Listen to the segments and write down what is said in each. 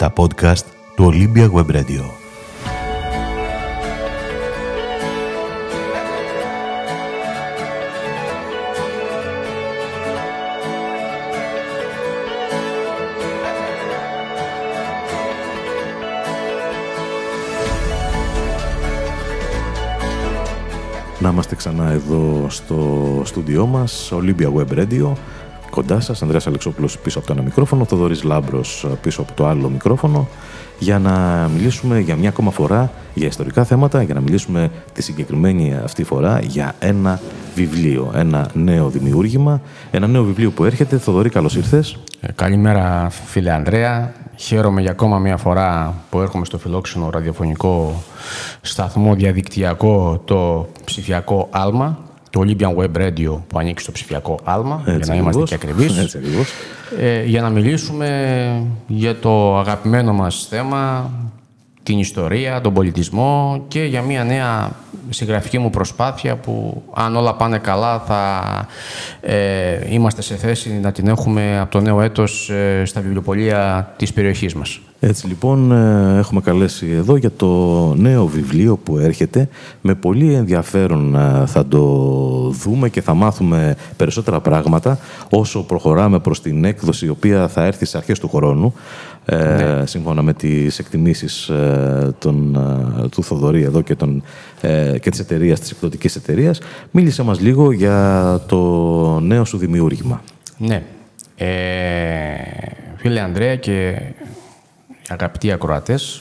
τα podcast του Olympia Web Radio. Να είμαστε ξανά εδώ στο στούντιό μας, Olympia Web Radio. Κοντά σας, Ανδρέας Αλεξόπουλος πίσω από το ένα μικρόφωνο, Θοδωρής Λάμπρος πίσω από το άλλο μικρόφωνο για να μιλήσουμε για μια ακόμα φορά για ιστορικά θέματα, για να μιλήσουμε τη συγκεκριμένη αυτή φορά για ένα βιβλίο, ένα νέο δημιούργημα, ένα νέο βιβλίο που έρχεται. Θοδωρή, καλώς ήρθες. Ε, καλημέρα φίλε Ανδρέα. Χαίρομαι για ακόμα μια φορά που έρχομαι στο φιλόξενο ραδιοφωνικό σταθμό διαδικτυακό το ψηφιακό άλμα, το Olympian Web Radio που ανήκει στο ψηφιακό άλμα, Έτσι για να είμαστε ακριβώς. και ακριβείς, Έτσι ακριβώς. ε, για να μιλήσουμε για το αγαπημένο μας θέμα, την ιστορία, τον πολιτισμό και για μια νέα συγγραφική μου προσπάθεια που αν όλα πάνε καλά θα ε, είμαστε σε θέση να την έχουμε από το νέο έτος ε, στα βιβλιοπολία της περιοχής μας. Έτσι λοιπόν ε, έχουμε καλέσει εδώ για το νέο βιβλίο που έρχεται. Με πολύ ενδιαφέρον ε, θα το δούμε και θα μάθουμε περισσότερα πράγματα όσο προχωράμε προς την έκδοση η οποία θα έρθει σε αρχές του χρόνου ε, σύμφωνα με τις εκτιμήσεις ε, των, ε, του Θοδωρή εδώ και, των, ε, και της εταιρείας, της εκδοτικής εταιρείας. Μίλησε μας λίγο για το νέο σου δημιούργημα. Ναι. Ε, φίλε Ανδρέα και αγαπητοί ακροατές,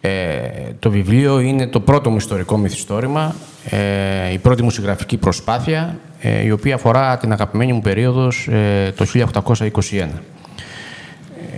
ε, το βιβλίο είναι το πρώτο μου ιστορικό μυθιστόρημα, ε, η πρώτη μου συγγραφική προσπάθεια, ε, η οποία αφορά την αγαπημένη μου περίοδος ε, το 1821.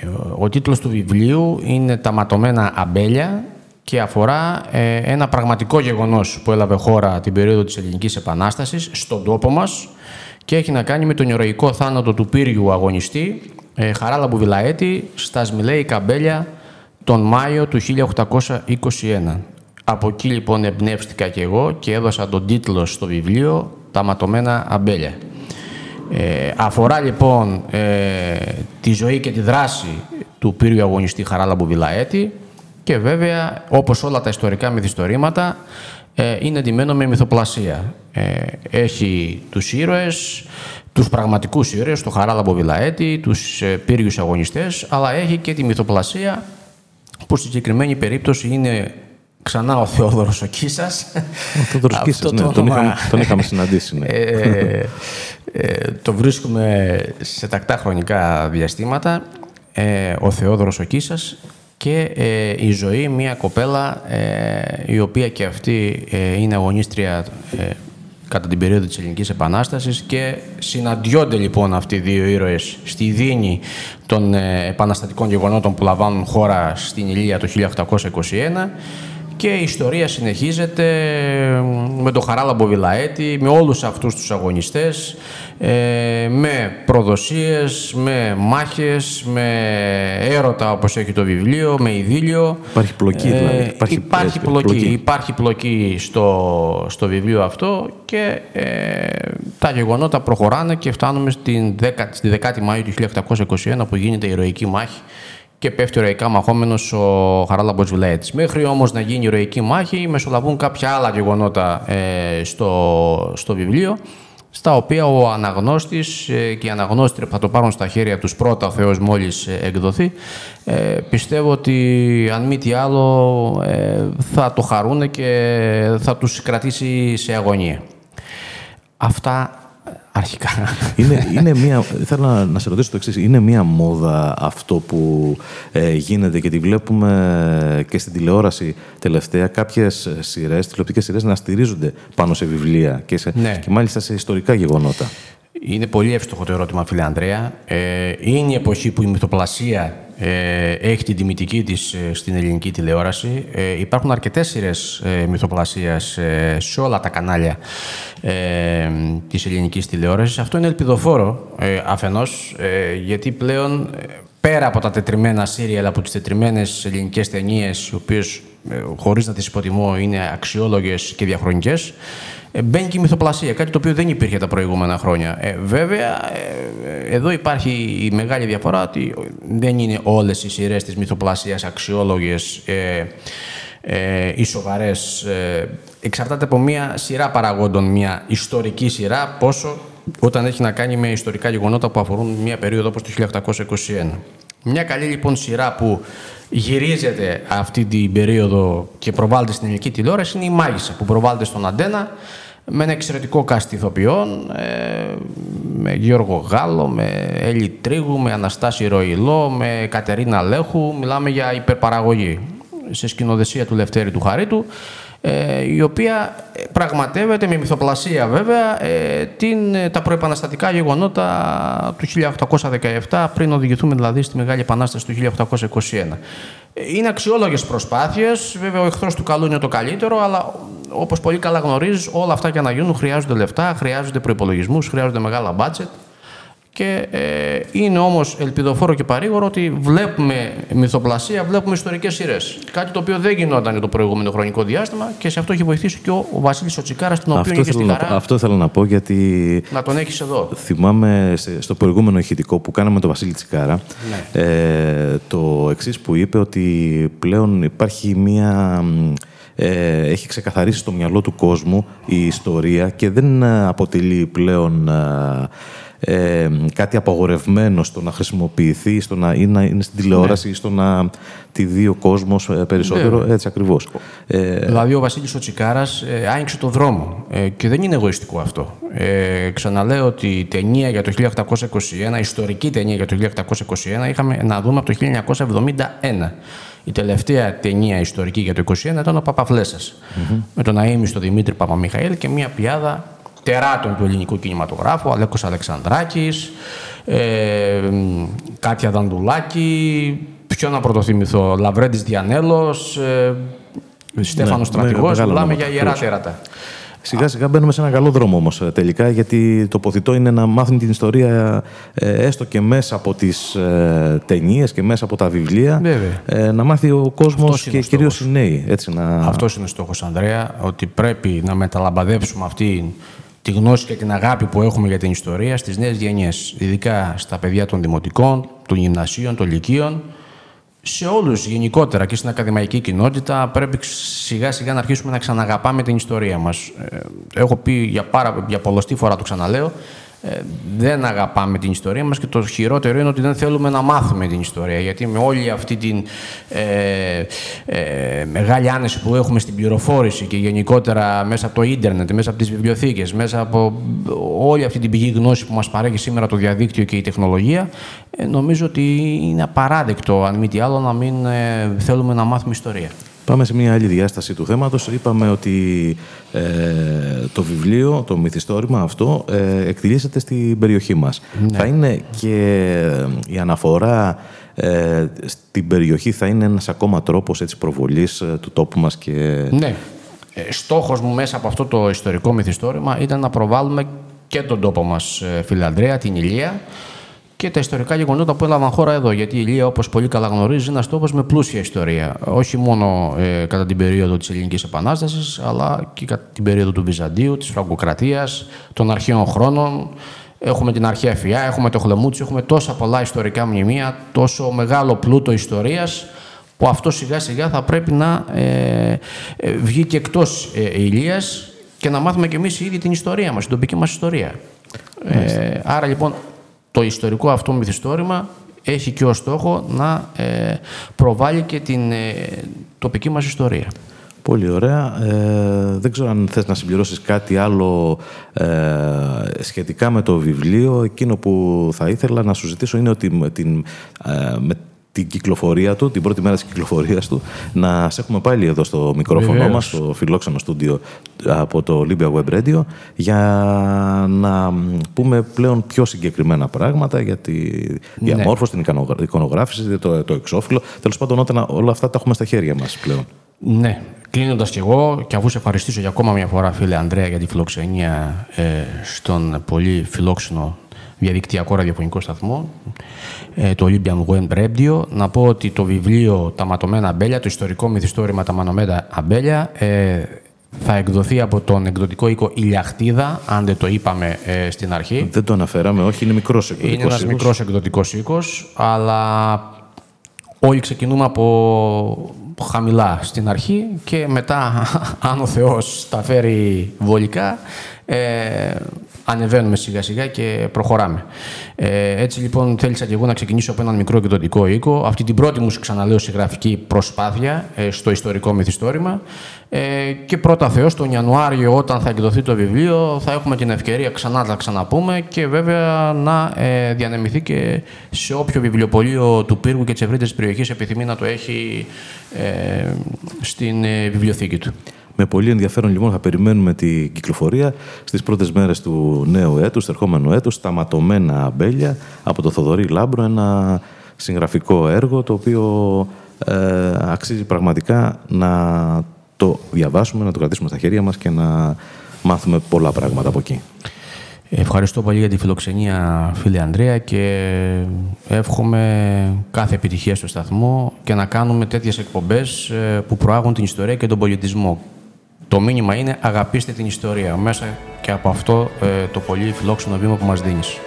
Ε, Ο τίτλος του βιβλίου είναι «Τα ματωμένα αμπέλια» και αφορά ε, ένα πραγματικό γεγονός που έλαβε χώρα την περίοδο της Ελληνικής Επανάστασης στον τόπο μας και έχει να κάνει με τον ηρωικό θάνατο του Πύριου αγωνιστή ε, Χαράλαμπου Βιλαέτη στας Σμιλέη Καμπέλια τον Μάιο του 1821. Από εκεί λοιπόν εμπνεύστηκα και εγώ και έδωσα τον τίτλο στο βιβλίο «Τα ματωμένα αμπέλια». Ε, αφορά λοιπόν ε, τη ζωή και τη δράση του πύριου αγωνιστή Χαράλαμπου Βιλαέτη και βέβαια όπως όλα τα ιστορικά μυθιστορήματα ε, είναι ντυμένο με μυθοπλασία. Ε, έχει τους ήρωες, τους πραγματικούς ήρωες, το Χαράλαμπο Βιλαέτη, τους ε, πύριους αγωνιστές, αλλά έχει και τη μυθοπλασία που στη συγκεκριμένη περίπτωση είναι ξανά ο Θεόδωρος ο Κίσας. Ο Θόδωρος Αυτό Κίσας, το ναι, τον, όνομα- είχαμε, τον είχαμε συναντήσει. Ναι. ε, ε, το βρίσκουμε σε τακτά χρονικά διαστήματα. Ε, ο Θεόδωρος ο Κίσας και ε, η ζωή μια κοπέλα ε, η οποία και αυτή ε, είναι αγωνίστρια ε, κατά την περίοδο της Ελληνικής Επανάστασης και συναντιόνται λοιπόν αυτοί οι δύο ήρωες στη δίνη των ε, επαναστατικών γεγονότων που λαμβάνουν χώρα στην Ηλία το 1821 και η ιστορία συνεχίζεται με τον Χαράλαμπο Βιλαέτη, με όλους αυτούς τους αγωνιστές, ε, με προδοσίες, με μάχες, με έρωτα όπως έχει το βιβλίο, με ειδήλιο. Υπάρχει πλοκή, δηλαδή. Υπάρχει, υπάρχει έτσι, πλοκή, πλοκή. υπάρχει πλοκή στο, στο βιβλίο αυτό και ε, τα γεγονότα προχωράνε και φτάνουμε στην 10, στη 10η Μαΐου του 1821 που γίνεται η ηρωική μάχη και πέφτει ηρωικά μαχόμενος ο Χαράλαμπος Βιλαέτης. Μέχρι όμως να γίνει η ηρωική μάχη μεσολαβούν κάποια άλλα γεγονότα ε, στο, στο βιβλίο στα οποία ο αναγνώστης ε, και οι αναγνώστρια που θα το πάρουν στα χέρια τους πρώτα ο Θεός μόλις ε, εκδοθεί ε, πιστεύω ότι αν μη τι άλλο ε, θα το χαρούν και θα τους κρατήσει σε αγωνία. Αυτά ε, αρχικά. είναι, είναι μια, θέλω να, να σε ρωτήσω το εξής. Είναι μια μόδα αυτό που ε, γίνεται και τη βλέπουμε και στην τηλεόραση τελευταία κάποιες σειρές, τηλεοπτικές σειρές να στηρίζονται πάνω σε βιβλία και, σε, Ναι. και μάλιστα σε ιστορικά γεγονότα. Είναι πολύ εύστοχο το ερώτημα, φίλε Ανδρέα. Ε, είναι η εποχή που η μυθοπλασία ε, έχει την τιμητική της ε, στην ελληνική τηλεόραση. Ε, υπάρχουν αρκετές σειρές ε, μυθοπλασίας ε, σε όλα τα κανάλια ε, της ελληνικής τηλεόρασης. Αυτό είναι ελπιδοφόρο ε, αφενός, ε, γιατί πλέον ε, πέρα από τα τετριμένα σύριαλ, από τις τετριμένες ελληνικές ταινίες, οι οποίες, ε, χωρίς να τις υποτιμώ, είναι αξιόλογες και διαχρονικές, ε, μπαίνει και η μυθοπλασία, κάτι το οποίο δεν υπήρχε τα προηγούμενα χρόνια. Ε, βέβαια, ε, εδώ υπάρχει η μεγάλη διαφορά ότι δεν είναι όλες οι σειρές της μυθοπλασίας αξιόλογες ε, ε, ή σοβαρές. Ε, εξαρτάται από μια σειρά παραγόντων, μια ιστορική σειρά, πόσο όταν έχει να κάνει με ιστορικά γεγονότα που αφορούν μια περίοδο όπως το 1821. Μια καλή λοιπόν σειρά που γυρίζεται αυτή την περίοδο και προβάλλεται στην ελληνική τηλεόραση είναι η Μάγισσα που προβάλλεται στον Αντένα με ένα εξαιρετικό κάστη ηθοποιών, ε, με Γιώργο Γάλλο, με Έλλη Τρίγου, με Αναστάση Ροηλό, με Κατερίνα Λέχου. Μιλάμε για υπερπαραγωγή σε σκηνοδεσία του Λευτέρη του Χαρίτου, ε, η οποία πραγματεύεται με μυθοπλασία βέβαια ε, την, τα προεπαναστατικά γεγονότα του 1817 πριν οδηγηθούμε δηλαδή στη Μεγάλη Επανάσταση του 1821. Είναι αξιόλογες προσπάθειες, βέβαια ο εχθρός του καλού είναι το καλύτερο, αλλά όπως πολύ καλά γνωρίζεις όλα αυτά για να γίνουν χρειάζονται λεφτά, χρειάζονται προϋπολογισμούς, χρειάζονται μεγάλα μπάτσετ. Και ε, είναι όμως ελπιδοφόρο και παρήγορο ότι βλέπουμε μυθοπλασία, βλέπουμε ιστορικές σειρές. Κάτι το οποίο δεν γινόταν το προηγούμενο χρονικό διάστημα και σε αυτό έχει βοηθήσει και ο, ο Βασίλη Οτσικάρα, τον οποίο είχε στη χαρά. Αυτό θέλω να πω γιατί. Να τον έχεις εδώ. Θυμάμαι στο προηγούμενο ηχητικό που κάναμε τον Βασίλη Τσικάρα ναι. ε, το εξής που είπε ότι πλέον υπάρχει μία. Ε, έχει ξεκαθαρίσει στο μυαλό του κόσμου η ιστορία και δεν αποτελεί πλέον ε, κάτι απαγορευμένο στο να χρησιμοποιηθεί, στο να είναι, είναι στην τηλεόραση ναι. ή στο να τη δει ο κόσμος ε, περισσότερο. Ναι. Έτσι ακριβώς. Ε, δηλαδή, ο Βασίλης ο Τσικάρας ε, άνοιξε το δρόμο. Ε, και δεν είναι εγωιστικό αυτό. Ε, ξαναλέω ότι η ταινία για το 1821, ιστορική ταινία για το 1821, είχαμε να δούμε από το 1971. Η τελευταία ταινία ιστορική για το 1921 ήταν ο Παπαφλέσσας. Mm-hmm. Με τον Αίμιστο Δημήτρη Παπαμιχαήλ και μια πιάδα τεράτων του ελληνικού κινηματογράφου, Αλέκος Αλεξανδράκης, ε, Κάτια Δαντουλάκη, ποιο να πρωτοθυμηθώ, Λαβρέντης Διανέλος, ε, Στέφανος ναι, Στρατηγός, μιλάμε για ιερά τέρατα. Σιγά σιγά μπαίνουμε σε ένα καλό δρόμο όμως ε, τελικά, γιατί το ποθητό είναι να μάθουν την ιστορία ε, έστω και μέσα από τις ε, ταινίες και μέσα από τα βιβλία. Ε, να μάθει ο κόσμος και κυρίως οι νέοι. Έτσι, να... Αυτός είναι ο στόχος, Ανδρέα, ότι πρέπει να μεταλαμπαδεύσουμε αυτή τη γνώση και την αγάπη που έχουμε για την ιστορία στις νέες γενιές, ειδικά στα παιδιά των δημοτικών, των γυμνασίων, των λυκείων, σε όλους γενικότερα και στην ακαδημαϊκή κοινότητα πρέπει σιγά σιγά να αρχίσουμε να ξαναγαπάμε την ιστορία μας. Ε, έχω πει για, πάρα, για πολλωστή φορά το ξαναλέω, ε, δεν αγαπάμε την ιστορία μας και το χειρότερο είναι ότι δεν θέλουμε να μάθουμε την ιστορία γιατί με όλη αυτή την ε, ε, μεγάλη άνεση που έχουμε στην πληροφόρηση και γενικότερα μέσα από το ίντερνετ, μέσα από τις βιβλιοθήκες, μέσα από όλη αυτή την πηγή γνώση που μας παρέχει σήμερα το διαδίκτυο και η τεχνολογία ε, νομίζω ότι είναι απαράδεκτο αν μη τι άλλο να μην θέλουμε να μάθουμε ιστορία. Πάμε σε μια άλλη διάσταση του θέματος. Είπαμε ότι ε, το βιβλίο, το μυθιστόρημα αυτό, ε, εκτιλήσεται στην περιοχή μας. Ναι. Θα είναι και η αναφορά ε, στην περιοχή, θα είναι ένας ακόμα τρόπος έτσι, προβολής ε, του τόπου μας. Και... Ναι. Ε, στόχος μου μέσα από αυτό το ιστορικό μυθιστόρημα ήταν να προβάλλουμε και τον τόπο μας, φίλε Ανδρέα, την Ηλία, και τα ιστορικά γεγονότα που έλαβαν χώρα εδώ. Γιατί η Ηλία, όπως πολύ καλά γνωρίζει, είναι ένας τόπο με πλούσια ιστορία. Όχι μόνο ε, κατά την περίοδο της Ελληνικής Επανάστασης, αλλά και κατά την περίοδο του Βυζαντίου, της Φραγκοκρατίας, των αρχαίων χρόνων. Έχουμε την αρχαία Φιά, έχουμε το Χλεμούτσι, έχουμε τόσα πολλά ιστορικά μνημεία, τόσο μεγάλο πλούτο ιστορίας, που αυτό σιγά σιγά θα πρέπει να ε, ε, βγει και εκτός ε, Ηλίας και να μάθουμε κι εμείς ήδη την ιστορία μας, την τοπική μας ιστορία. Ε, άρα λοιπόν το ιστορικό αυτό μυθιστόρημα έχει και ως στόχο να ε, προβάλλει και την ε, τοπική μας ιστορία. Πολύ ωραία. Ε, δεν ξέρω αν θες να συμπληρώσεις κάτι άλλο ε, σχετικά με το βιβλίο. Εκείνο που θα ήθελα να σου ζητήσω είναι ότι με την, με την κυκλοφορία του, την πρώτη μέρα της κυκλοφορίας του, να σε έχουμε πάλι εδώ στο μικρόφωνο μας, στο φιλόξενο στούντιο από το Olympia Web Radio, για να πούμε πλέον πιο συγκεκριμένα πράγματα για τη ναι. διαμόρφωση, την εικονογράφηση, το, το εξώφυλλο. Τέλος πάντων, όταν όλα αυτά τα έχουμε στα χέρια μας πλέον. Ναι. Κλείνοντας κι εγώ, και αφού σε ευχαριστήσω για ακόμα μια φορά, φίλε Ανδρέα, για τη φιλοξενία ε, στον πολύ φιλόξενο διαδικτυακό ραδιοφωνικό σταθμό, ε, το Olympian Web Radio. Να πω ότι το βιβλίο «Τα ματωμένα αμπέλια», το ιστορικό μυθιστόρημα «Τα ματωμένα αμπέλια», ε, θα εκδοθεί από τον εκδοτικό οίκο Ηλιαχτίδα, αν δεν το είπαμε ε, στην αρχή. Δεν το αναφέραμε, όχι, είναι μικρός εκδοτικός Είναι ένας οίκος. μικρός εκδοτικός οίκος, αλλά όλοι ξεκινούμε από χαμηλά στην αρχή και μετά, αν ο Θεός τα φέρει βολικά, ε, ανεβαίνουμε σιγά σιγά και προχωράμε. Ε, έτσι λοιπόν θέλησα και εγώ να ξεκινήσω από έναν μικρό εκδοτικό οίκο. Αυτή την πρώτη μου, ξαναλέω, συγγραφική προσπάθεια ε, στο ιστορικό μυθιστόρημα. Ε, και πρώτα Θεός, τον Ιανουάριο όταν θα εκδοθεί το βιβλίο θα έχουμε την ευκαιρία ξανά να τα ξαναπούμε και βέβαια να ε, διανεμηθεί και σε όποιο βιβλιοπωλείο του Πύργου και της ευρύτερης περιοχής επιθυμεί να το έχει ε, στην ε, βιβλιοθήκη του. Με πολύ ενδιαφέρον λοιπόν θα περιμένουμε την κυκλοφορία στις πρώτες μέρες του νέου έτους, του ερχόμενου έτους, «Τα ματωμένα αμπέλια» από το Θοδωρή Λάμπρο, ένα συγγραφικό έργο το οποίο ε, αξίζει πραγματικά να το διαβάσουμε, να το κρατήσουμε στα χέρια μας και να μάθουμε πολλά πράγματα από εκεί. Ευχαριστώ πολύ για τη φιλοξενία, φίλε Ανδρέα, και εύχομαι κάθε επιτυχία στο σταθμό και να κάνουμε τέτοιες εκπομπές ε, που προάγουν την ιστορία και τον πολιτισμό. Το μήνυμα είναι αγαπήστε την ιστορία. Μέσα και από αυτό ε, το πολύ φιλόξενο βήμα που μας δίνεις.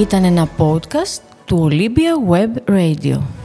Ήταν ένα podcast του Olympia Web Radio.